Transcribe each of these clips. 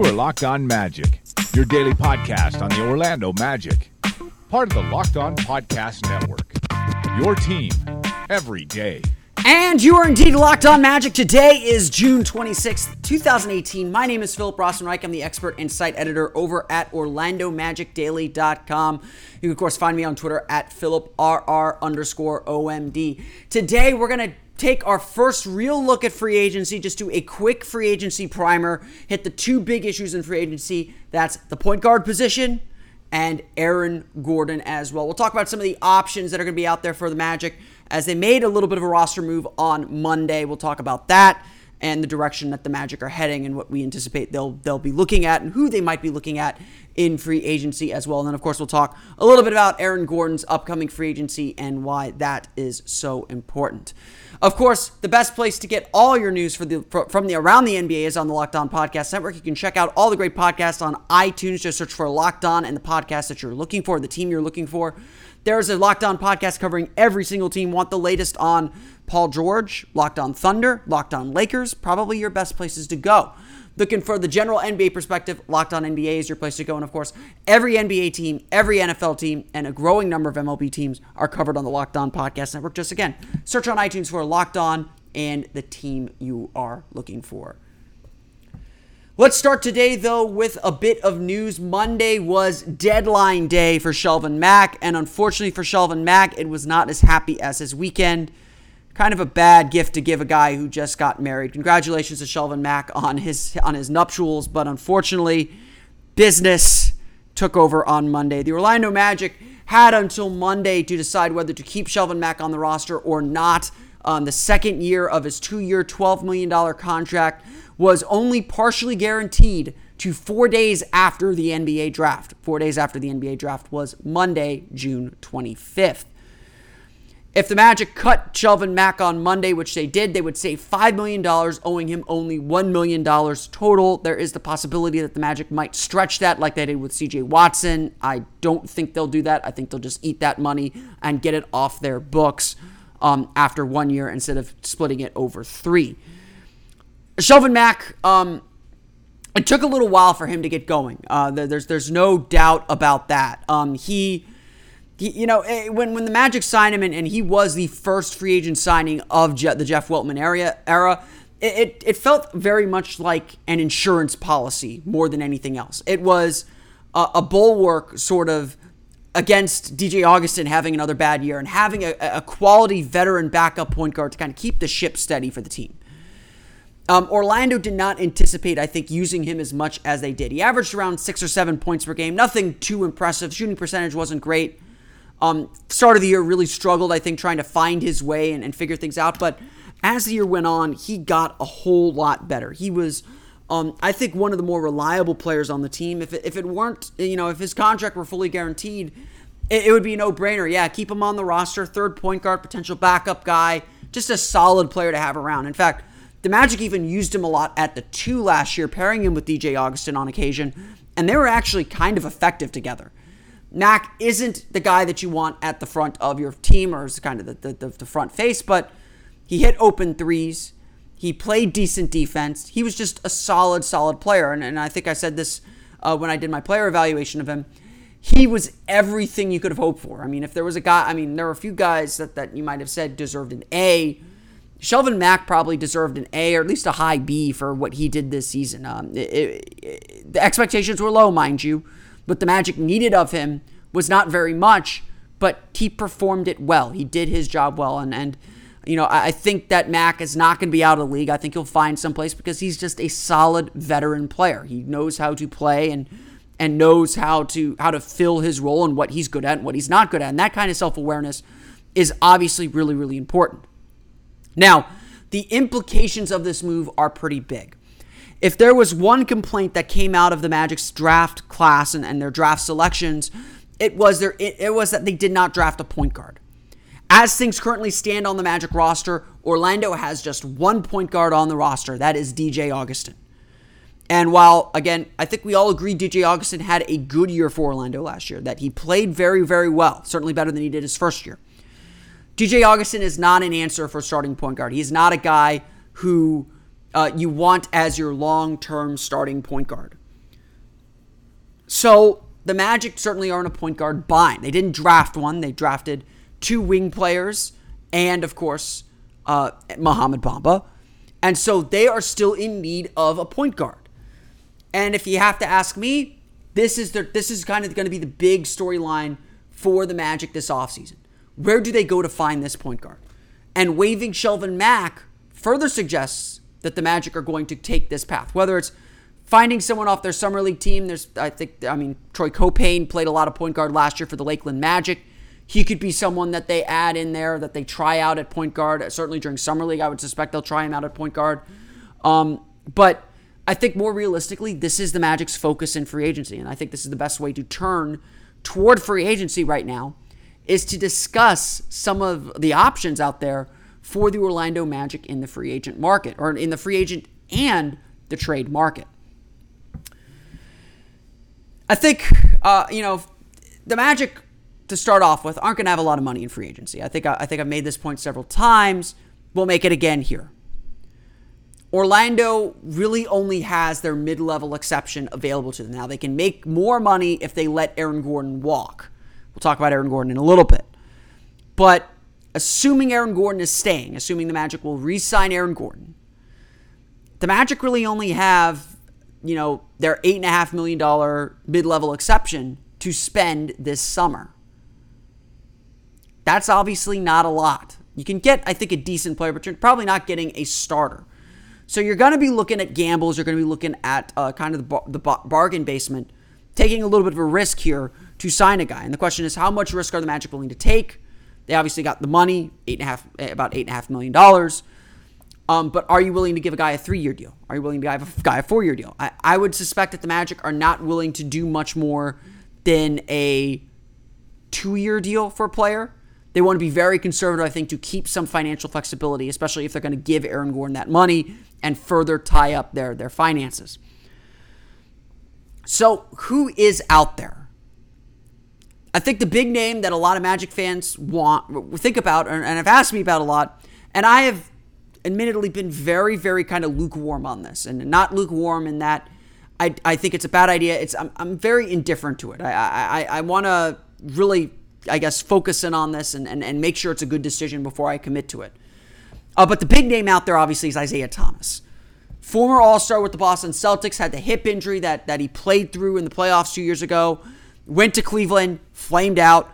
You are Locked On Magic, your daily podcast on the Orlando Magic, part of the Locked On Podcast Network. Your team every day. And you are indeed locked on magic. Today is June 26th, 2018. My name is Philip Rossman-Reich. I'm the expert and site editor over at OrlandoMagicDaily.com. You can, of course, find me on Twitter at PhilipRR underscore OMD. Today, we're going to take our first real look at free agency, just do a quick free agency primer, hit the two big issues in free agency. That's the point guard position and Aaron Gordon as well. We'll talk about some of the options that are going to be out there for the Magic as they made a little bit of a roster move on Monday. We'll talk about that and the direction that the Magic are heading and what we anticipate they'll they'll be looking at and who they might be looking at in free agency as well. And then of course we'll talk a little bit about Aaron Gordon's upcoming free agency and why that is so important. Of course, the best place to get all your news for the from the around the NBA is on the Locked On Podcast Network. You can check out all the great podcasts on iTunes. Just search for Locked On and the podcast that you're looking for, the team you're looking for. There's a Locked On podcast covering every single team. Want the latest on Paul George, Locked On Thunder, Locked On Lakers? Probably your best places to go. Looking for the general NBA perspective, Locked On NBA is your place to go. And of course, every NBA team, every NFL team, and a growing number of MLB teams are covered on the Locked On Podcast Network. Just again, search on iTunes for Locked On and the team you are looking for. Let's start today, though, with a bit of news. Monday was deadline day for Shelvin Mack, and unfortunately for Shelvin Mack, it was not as happy as his weekend. Kind of a bad gift to give a guy who just got married. Congratulations to Shelvin Mack on his on his nuptials, but unfortunately, business took over on Monday. The Orlando Magic had until Monday to decide whether to keep Shelvin Mack on the roster or not. On the second year of his two-year, $12 million contract was only partially guaranteed to four days after the NBA draft. Four days after the NBA draft was Monday, June 25th. If the Magic cut Shelvin Mack on Monday, which they did, they would save $5 million, owing him only $1 million total. There is the possibility that the Magic might stretch that like they did with CJ Watson. I don't think they'll do that. I think they'll just eat that money and get it off their books um, after one year instead of splitting it over three. Shelvin Mack, um, it took a little while for him to get going. Uh, there's there's no doubt about that. Um, he, he, you know, eh, when when the Magic signed him and, and he was the first free agent signing of Je- the Jeff Weltman era, it, it, it felt very much like an insurance policy more than anything else. It was a, a bulwark sort of against DJ Augustin having another bad year and having a, a quality veteran backup point guard to kind of keep the ship steady for the team. Um, Orlando did not anticipate, I think, using him as much as they did. He averaged around six or seven points per game. Nothing too impressive. Shooting percentage wasn't great. Um, start of the year really struggled, I think, trying to find his way and, and figure things out. But as the year went on, he got a whole lot better. He was, um, I think, one of the more reliable players on the team. If it, if it weren't, you know, if his contract were fully guaranteed, it, it would be a no brainer. Yeah, keep him on the roster, third point guard, potential backup guy, just a solid player to have around. In fact, the Magic even used him a lot at the two last year, pairing him with DJ Augustin on occasion, and they were actually kind of effective together. Mack isn't the guy that you want at the front of your team or is kind of the, the, the front face, but he hit open threes. He played decent defense. He was just a solid, solid player. And, and I think I said this uh, when I did my player evaluation of him. He was everything you could have hoped for. I mean, if there was a guy, I mean, there were a few guys that, that you might have said deserved an A Shelvin Mack probably deserved an A or at least a high B for what he did this season. Um, it, it, it, the expectations were low, mind you, but the Magic needed of him was not very much, but he performed it well. He did his job well, and and you know I, I think that Mack is not going to be out of the league. I think he'll find someplace because he's just a solid veteran player. He knows how to play and and knows how to how to fill his role and what he's good at and what he's not good at, and that kind of self awareness is obviously really really important. Now, the implications of this move are pretty big. If there was one complaint that came out of the Magic's draft class and, and their draft selections, it was their it, it was that they did not draft a point guard. As things currently stand on the Magic roster, Orlando has just one point guard on the roster. That is DJ Augustin. And while, again, I think we all agree DJ Augustin had a good year for Orlando last year, that he played very, very well, certainly better than he did his first year. DJ Augustin is not an answer for starting point guard. He's not a guy who uh, you want as your long term starting point guard. So the Magic certainly aren't a point guard bind. They didn't draft one. They drafted two wing players and, of course, uh, Mohamed Bamba. And so they are still in need of a point guard. And if you have to ask me, this is the, this is kind of going to be the big storyline for the Magic this offseason. Where do they go to find this point guard? And waiving Shelvin Mack further suggests that the Magic are going to take this path. Whether it's finding someone off their summer league team, there's I think I mean Troy Caupain played a lot of point guard last year for the Lakeland Magic. He could be someone that they add in there that they try out at point guard. Certainly during summer league, I would suspect they'll try him out at point guard. Um, but I think more realistically, this is the Magic's focus in free agency, and I think this is the best way to turn toward free agency right now is to discuss some of the options out there for the Orlando Magic in the free agent market or in the free agent and the trade market. I think, uh, you know, the Magic to start off with aren't going to have a lot of money in free agency. I think I, I think I've made this point several times. We'll make it again here. Orlando really only has their mid-level exception available to them now. They can make more money if they let Aaron Gordon walk. We'll talk about Aaron Gordon in a little bit. But assuming Aaron Gordon is staying, assuming the Magic will re-sign Aaron Gordon, the Magic really only have, you know, their eight and a half million dollar mid-level exception to spend this summer. That's obviously not a lot. You can get, I think, a decent player, but you're probably not getting a starter. So you're going to be looking at gambles. You're going to be looking at uh, kind of the, bar- the bar- bargain basement, taking a little bit of a risk here to sign a guy. And the question is, how much risk are the Magic willing to take? They obviously got the money, eight and a half, eh, about eight and a half million dollars. Um, but are you willing to give a guy a three-year deal? Are you willing to give a guy a four-year deal? I, I would suspect that the Magic are not willing to do much more than a two-year deal for a player. They want to be very conservative, I think, to keep some financial flexibility, especially if they're going to give Aaron Gordon that money and further tie up their, their finances. So, who is out there? I think the big name that a lot of Magic fans want, think about, and have asked me about a lot, and I have admittedly been very, very kind of lukewarm on this, and not lukewarm in that I, I think it's a bad idea. It's I'm, I'm very indifferent to it. I I, I want to really, I guess, focus in on this and, and, and make sure it's a good decision before I commit to it. Uh, but the big name out there, obviously, is Isaiah Thomas. Former All Star with the Boston Celtics, had the hip injury that, that he played through in the playoffs two years ago. Went to Cleveland, flamed out,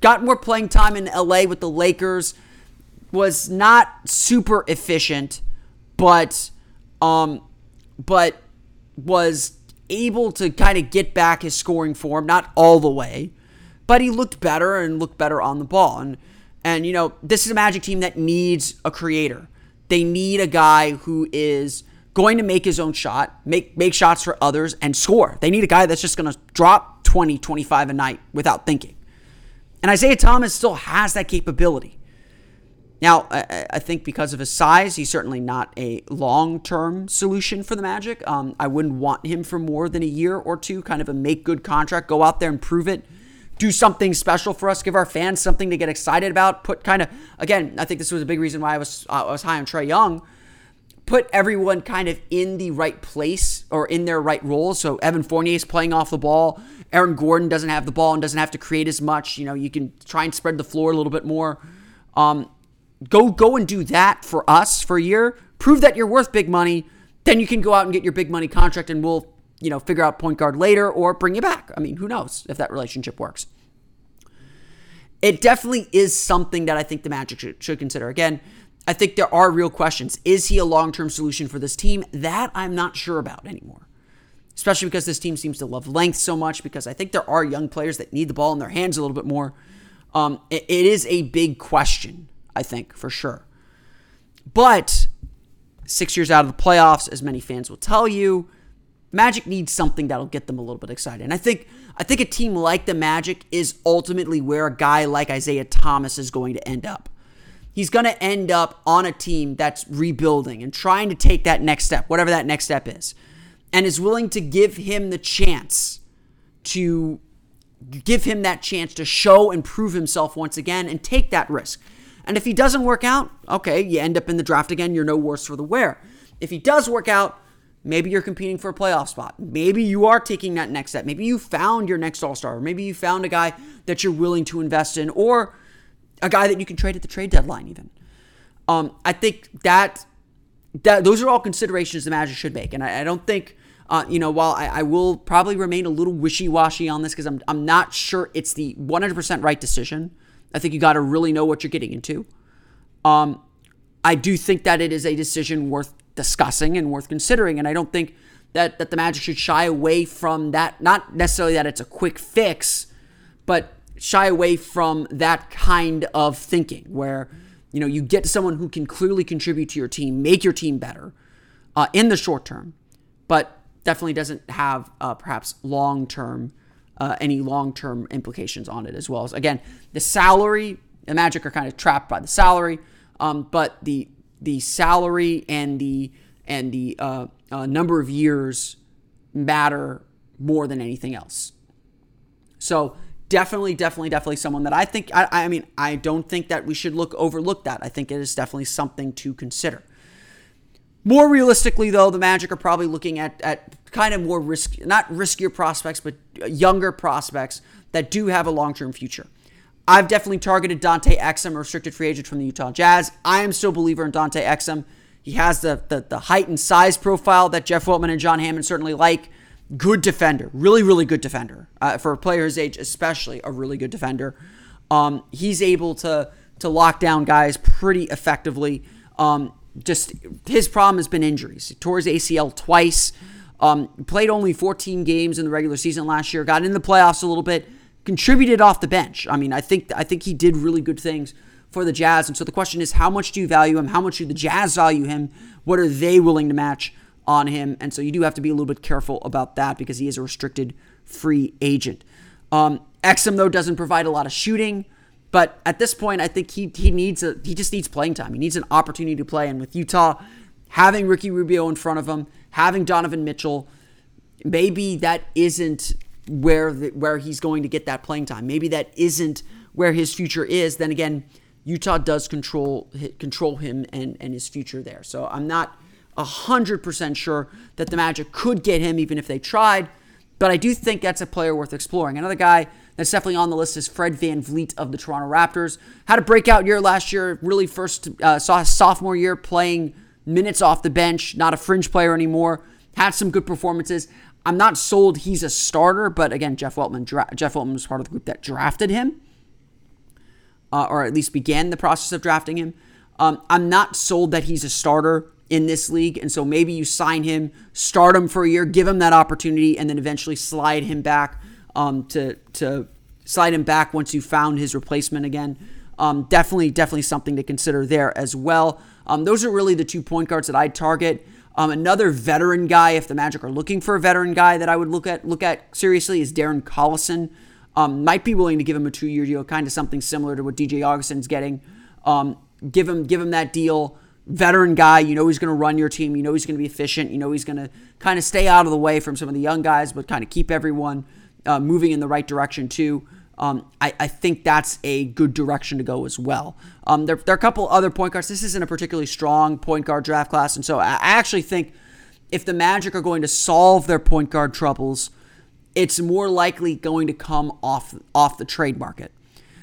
got more playing time in LA with the Lakers. Was not super efficient, but um, but was able to kind of get back his scoring form, not all the way, but he looked better and looked better on the ball. And and you know, this is a Magic team that needs a creator. They need a guy who is going to make his own shot, make make shots for others and score. They need a guy that's just going to drop 20, 25 a night without thinking. And Isaiah Thomas still has that capability. Now, I, I think because of his size, he's certainly not a long term solution for the Magic. Um, I wouldn't want him for more than a year or two, kind of a make good contract, go out there and prove it do something special for us, give our fans something to get excited about. Put kind of again, I think this was a big reason why I was I was high on Trae Young. Put everyone kind of in the right place or in their right roles. So Evan Fournier is playing off the ball. Aaron Gordon doesn't have the ball and doesn't have to create as much. You know, you can try and spread the floor a little bit more. Um, go go and do that for us for a year. Prove that you're worth big money. Then you can go out and get your big money contract, and we'll you know, figure out point guard later or bring you back. I mean, who knows if that relationship works. It definitely is something that I think the Magic should, should consider. Again, I think there are real questions. Is he a long term solution for this team? That I'm not sure about anymore. Especially because this team seems to love length so much, because I think there are young players that need the ball in their hands a little bit more. Um, it, it is a big question, I think, for sure. But six years out of the playoffs, as many fans will tell you, Magic needs something that'll get them a little bit excited. And I think I think a team like the Magic is ultimately where a guy like Isaiah Thomas is going to end up. He's going to end up on a team that's rebuilding and trying to take that next step, whatever that next step is, and is willing to give him the chance to give him that chance to show and prove himself once again and take that risk. And if he doesn't work out, okay, you end up in the draft again, you're no worse for the wear. If he does work out, Maybe you're competing for a playoff spot. Maybe you are taking that next step. Maybe you found your next all star. Maybe you found a guy that you're willing to invest in, or a guy that you can trade at the trade deadline. Even, um, I think that that those are all considerations the Magic should make, and I, I don't think. Uh, you know, while I, I, will probably remain a little wishy-washy on this because I'm, I'm not sure it's the 100% right decision. I think you got to really know what you're getting into. Um, I do think that it is a decision worth discussing and worth considering. And I don't think that, that the Magic should shy away from that. Not necessarily that it's a quick fix, but shy away from that kind of thinking where, you know, you get someone who can clearly contribute to your team, make your team better uh, in the short term, but definitely doesn't have uh, perhaps long term. Uh, any long term implications on it as well. As, again, the salary, the Magic are kind of trapped by the salary, um, but the the salary and the and the uh, uh, number of years matter more than anything else. So definitely, definitely, definitely someone that I think. I, I mean, I don't think that we should look overlook that. I think it is definitely something to consider. More realistically, though, the Magic are probably looking at at kind of more risk, not riskier prospects, but younger prospects that do have a long term future. I've definitely targeted Dante Exum, a restricted free agent from the Utah Jazz. I am still a believer in Dante Exum. He has the, the, the height and size profile that Jeff Weltman and John Hammond certainly like. Good defender, really, really good defender uh, for a player his age, especially a really good defender. Um, he's able to to lock down guys pretty effectively. Um, just his problem has been injuries. He tore his ACL twice. Um, played only 14 games in the regular season last year. Got in the playoffs a little bit contributed off the bench. I mean, I think I think he did really good things for the Jazz. And so the question is, how much do you value him? How much do the Jazz value him? What are they willing to match on him? And so you do have to be a little bit careful about that because he is a restricted free agent. Um, Exum though doesn't provide a lot of shooting, but at this point, I think he he needs a he just needs playing time. He needs an opportunity to play. And with Utah having Ricky Rubio in front of him, having Donovan Mitchell, maybe that isn't where the, where he's going to get that playing time. Maybe that isn't where his future is. Then again, Utah does control control him and and his future there. So I'm not hundred percent sure that the Magic could get him even if they tried. But I do think that's a player worth exploring. Another guy that's definitely on the list is Fred Van VanVleet of the Toronto Raptors. Had a breakout year last year, really first uh, sophomore year playing minutes off the bench, not a fringe player anymore. Had some good performances. I'm not sold he's a starter, but again, Jeff Weltman, dra- Jeff Weltman was part of the group that drafted him, uh, or at least began the process of drafting him. Um, I'm not sold that he's a starter in this league, and so maybe you sign him, start him for a year, give him that opportunity, and then eventually slide him back um, to to slide him back once you found his replacement again. Um, definitely, definitely something to consider there as well. Um, those are really the two point guards that I'd target. Um, another veteran guy, if the Magic are looking for a veteran guy that I would look at look at seriously, is Darren Collison. Um, might be willing to give him a two year deal, kind of something similar to what DJ Augustin's getting. Um, give him give him that deal. Veteran guy, you know he's going to run your team. You know he's going to be efficient. You know he's going to kind of stay out of the way from some of the young guys, but kind of keep everyone uh, moving in the right direction too um, I, I, think that's a good direction to go as well. Um, there, there, are a couple other point guards. This isn't a particularly strong point guard draft class, and so I, I actually think if the Magic are going to solve their point guard troubles, it's more likely going to come off off the trade market.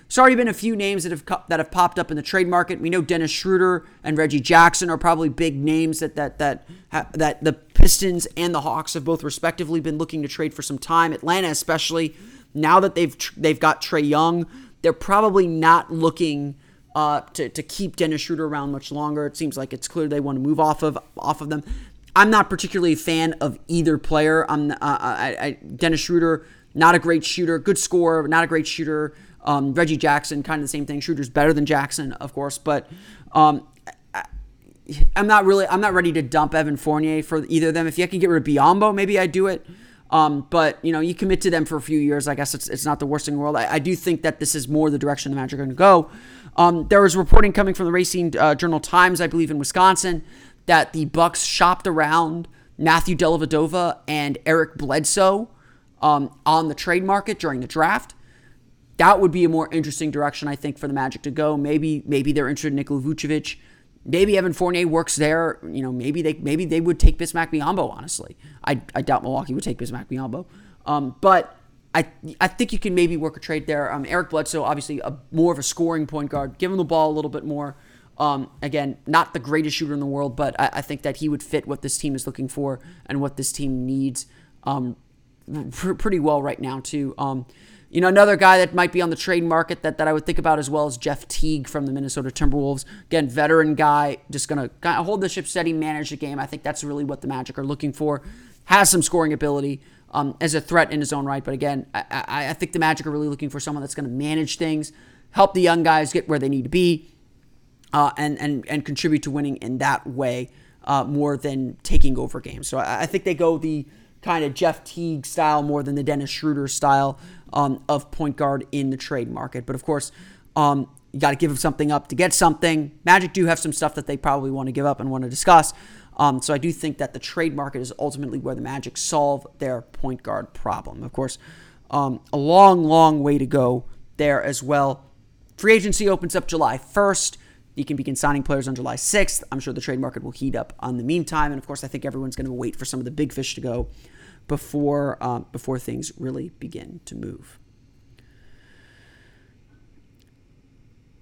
There's already been a few names that have that have popped up in the trade market. We know Dennis Schroeder and Reggie Jackson are probably big names that that that that the Pistons and the Hawks have both respectively been looking to trade for some time. Atlanta, especially, now that they've they've got Trae Young, they're probably not looking uh, to to keep Dennis Schroeder around much longer. It seems like it's clear they want to move off of off of them. I'm not particularly a fan of either player. I'm uh, I, I, Dennis Schroeder, not a great shooter, good scorer, not a great shooter. Um, Reggie Jackson, kind of the same thing. Schroeder's better than Jackson, of course, but um, I'm not really I'm not ready to dump Evan Fournier for either of them. If you can get rid of Biyombo, maybe I do it. Um, but you know, you commit to them for a few years. I guess it's, it's not the worst thing in the world. I, I do think that this is more the direction the Magic are going to go. Um, there was reporting coming from the Racine uh, Journal Times, I believe, in Wisconsin, that the Bucks shopped around Matthew Dellavedova and Eric Bledsoe um, on the trade market during the draft. That would be a more interesting direction, I think, for the Magic to go. Maybe maybe they're interested in Nikola Vucevic. maybe Evan Fournier works there. You know, maybe they maybe they would take Bismack Biyombo. Honestly, I, I doubt Milwaukee would take Bismack Biyombo. Um, but I I think you can maybe work a trade there. Um, Eric Bledsoe, obviously a more of a scoring point guard. Give him the ball a little bit more. Um, again, not the greatest shooter in the world, but I, I, think that he would fit what this team is looking for and what this team needs um, pr- pretty well right now too. You know, another guy that might be on the trade market that, that I would think about as well is Jeff Teague from the Minnesota Timberwolves. Again, veteran guy, just going to hold the ship steady, manage the game. I think that's really what the Magic are looking for. Has some scoring ability um, as a threat in his own right. But again, I, I, I think the Magic are really looking for someone that's going to manage things, help the young guys get where they need to be, uh, and, and, and contribute to winning in that way uh, more than taking over games. So I, I think they go the kind of Jeff Teague style more than the Dennis Schroeder style um, of point guard in the trade market. But of course, um, you got to give something up to get something. Magic do have some stuff that they probably want to give up and want to discuss. Um, so I do think that the trade market is ultimately where the Magic solve their point guard problem. Of course, um, a long, long way to go there as well. Free agency opens up July 1st. You can begin signing players on July 6th. I'm sure the trade market will heat up on the meantime. And of course, I think everyone's going to wait for some of the big fish to go before um, before things really begin to move.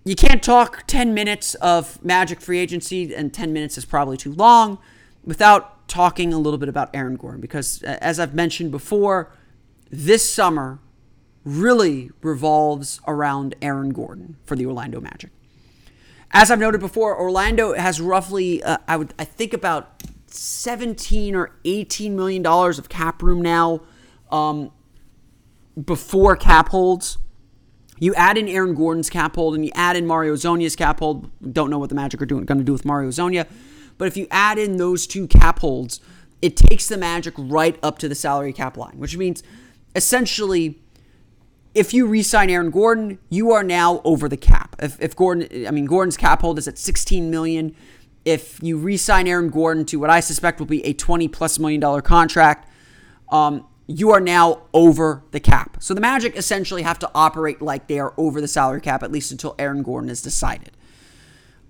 You can't talk 10 minutes of Magic free agency, and 10 minutes is probably too long, without talking a little bit about Aaron Gordon. Because, as I've mentioned before, this summer really revolves around Aaron Gordon for the Orlando Magic. As I've noted before, Orlando has roughly, uh, I would, I think about 17 or 18 million dollars of cap room now um, before cap holds. You add in Aaron Gordon's cap hold and you add in Mario Hezonja's cap hold. Don't know what the Magic are doing going to do with Mario Hezonja, but if you add in those two cap holds, it takes the Magic right up to the salary cap line, which means essentially if you re-sign Aaron Gordon, you are now over the cap. If, if Gordon, I mean Gordon's cap hold is at 16 million if you re-sign Aaron Gordon to what I suspect will be a 20 plus million dollar contract, um, you are now over the cap. So the Magic essentially have to operate like they are over the salary cap, at least until Aaron Gordon is decided.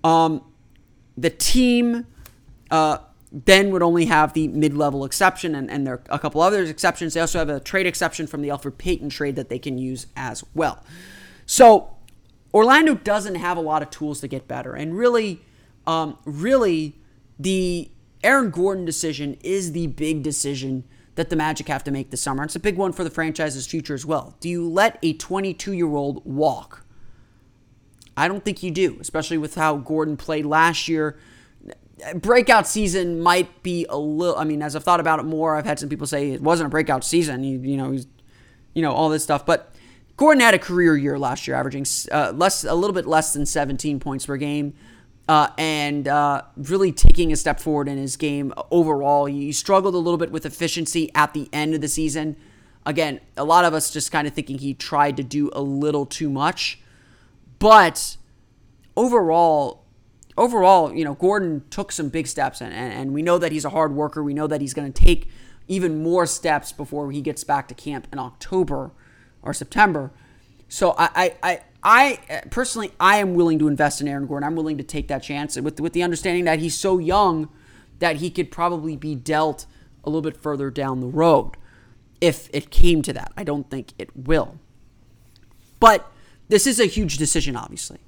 Um, the team uh, then would only have the mid-level exception, and, and there are a couple other exceptions. They also have a trade exception from the Elfrid Payton trade that they can use as well. So Orlando doesn't have a lot of tools to get better, and really um, really, the Aaron Gordon decision is the big decision that the Magic have to make this summer. It's a big one for the franchise's future as well. Do you let a 22 year old walk? I don't think you do, especially with how Gordon played last year. Breakout season might be a little. I mean, as I've thought about it more, I've had some people say it wasn't a breakout season. You, you know, he's, you know, all this stuff. But Gordon had a career year last year, averaging uh, less, a little bit less than 17 points per game uh, and uh, really taking a step forward in his game overall. He struggled a little bit with efficiency at the end of the season. Again, a lot of us just kind of thinking he tried to do a little too much, but overall, overall, you know, Gordon took some big steps, and, and we know that he's a hard worker. We know that he's going to take even more steps before he gets back to camp in October or September. So I, I, I personally, I am willing to invest in Aaron Gordon. I'm willing to take that chance with with the understanding that he's so young that he could probably be dealt a little bit further down the road if it came to that. I don't think it will. But this is a huge decision, obviously.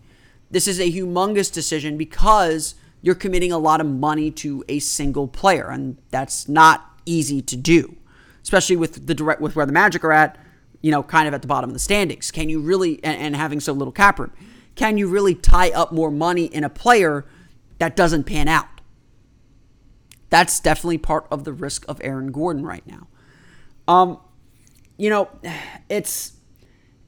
This is a humongous decision because you're committing a lot of money to a single player, and that's not easy to do, especially with the direct with where the Magic are at you know, kind of at the bottom of the standings? Can you really, and, and having so little cap room, can you really tie up more money in a player that doesn't pan out? That's definitely part of the risk of Aaron Gordon right now. Um, you know, it's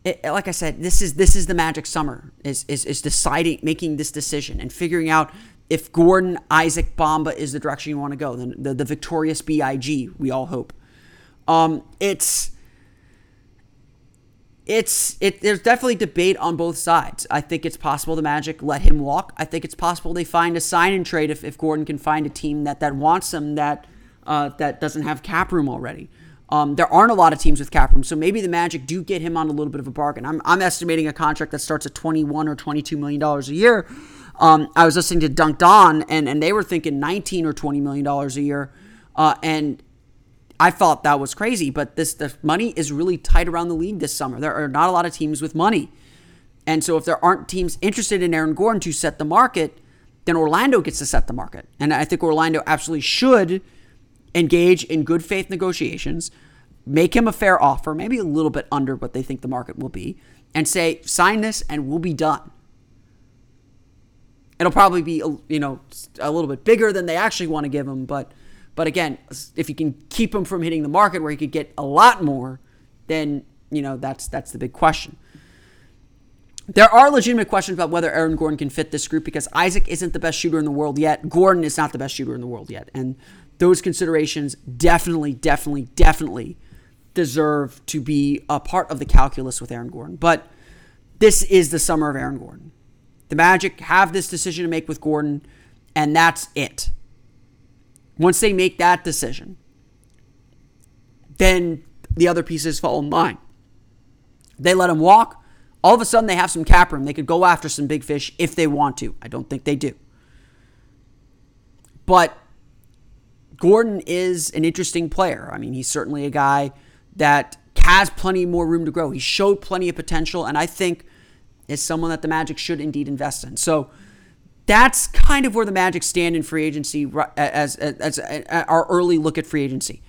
it, like I said, this is this is the magic summer is, is is deciding, making this decision, and figuring out if Gordon, Isaac, Bamba is the direction you want to go. The, the, the victorious Big, we all hope. Um, it's it's it there's definitely debate on both sides. I think it's possible the Magic let him walk. I think it's possible they find a sign and trade if, if Gordon can find a team that that wants him that uh, that doesn't have cap room already. Um, there aren't a lot of teams with cap room, so maybe the Magic do get him on a little bit of a bargain. I'm, I'm estimating a contract that starts at 21 or 22 million dollars a year. Um, I was listening to Dunc'd On, and, and they were thinking 19 or 20 million dollars a year, uh, and I thought that was crazy. But this the money is really tight around the league this summer. There are not a lot of teams with money, and so if there aren't teams interested in Aaron Gordon to set the market, then Orlando gets to set the market, and I think Orlando absolutely should engage in good faith negotiations, make him a fair offer, maybe a little bit under what they think the market will be, and say sign this and we'll be done. It'll probably be you know a little bit bigger than they actually want to give him, but but again, if you can keep him from hitting the market where he could get a lot more, then you know that's that's the big question. There are legitimate questions about whether Aaron Gordon can fit this group because Isaac isn't the best shooter in the world yet. Gordon is not the best shooter in the world yet, and those considerations definitely, definitely, definitely deserve to be a part of the calculus with Aaron Gordon. But this is the summer of Aaron Gordon. The Magic have this decision to make with Gordon, and that's it. Once they make that decision, then the other pieces fall in line. They let him walk. All of a sudden, they have some cap room. They could go after some big fish if they want to. I don't think they do. But Gordon is an interesting player. I mean, he's certainly a guy that has plenty more room to grow. He showed plenty of potential, and I think is someone that the Magic should indeed invest in. So that's kind of where the Magic stand in free agency as, as, as, our early look at free agency.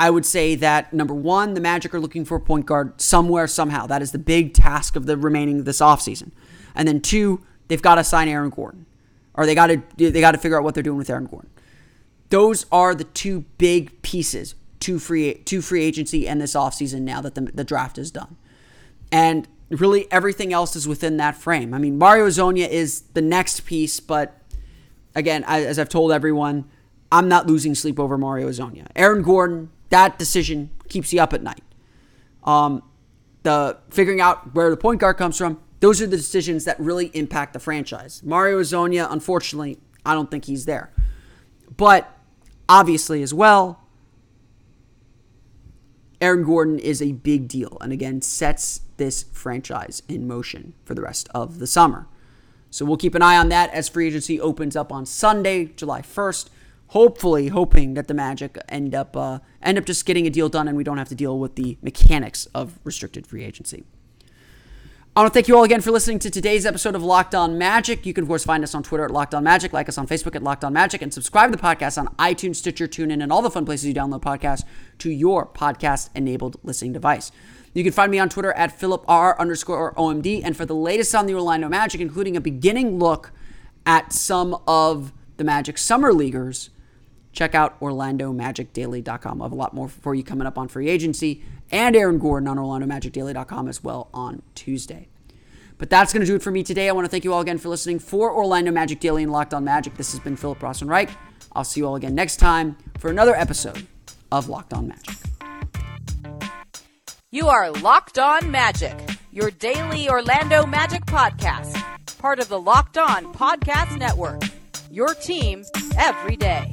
I would say that number one, the Magic are looking for a point guard somewhere, somehow. That is the big task of the remaining this offseason. And then two, they've got to sign Aaron Gordon. Or they got to they got to figure out what they're doing with Aaron Gordon. Those are the two big pieces to free to free agency and this offseason now that the, the draft is done. And really everything else is within that frame. I mean, Mario Hezonja is the next piece, but again, as I've told everyone, I'm not losing sleep over Mario Hezonja. Aaron Gordon, that decision keeps you up at night. Um, the figuring out where the point guard comes from, those are the decisions that really impact the franchise. Mario Hezonja, unfortunately, I don't think he's there. But obviously, as well, Aaron Gordon is a big deal and again sets this franchise in motion for the rest of the summer. So we'll keep an eye on that as free agency opens up on Sunday, July 1st. Hopefully, hoping that the Magic end up uh, end up just getting a deal done and we don't have to deal with the mechanics of restricted free agency. I want to thank you all again for listening to today's episode of Locked On Magic. You can, of course, find us on Twitter at Locked On Magic, like us on Facebook at Locked On Magic, and subscribe to the podcast on iTunes, Stitcher, TuneIn, and all the fun places you download podcasts to your podcast enabled listening device. You can find me on Twitter at PhilipR underscore OMD. And for the latest on the Orlando Magic, including a beginning look at some of the Magic Summer Leaguers, check out OrlandoMagicDaily.com. I have a lot more for you coming up on free agency and Aaron Gordon on OrlandoMagicDaily.com as well on Tuesday. But that's going to do it for me today. I want to thank you all again for listening for Orlando Magic Daily and Locked On Magic. This has been Philip Rossman-Reich. I'll see you all again next time for another episode of Locked On Magic. You are Locked On Magic, your daily Orlando Magic podcast, part of the Locked On Podcast Network. Your team every day.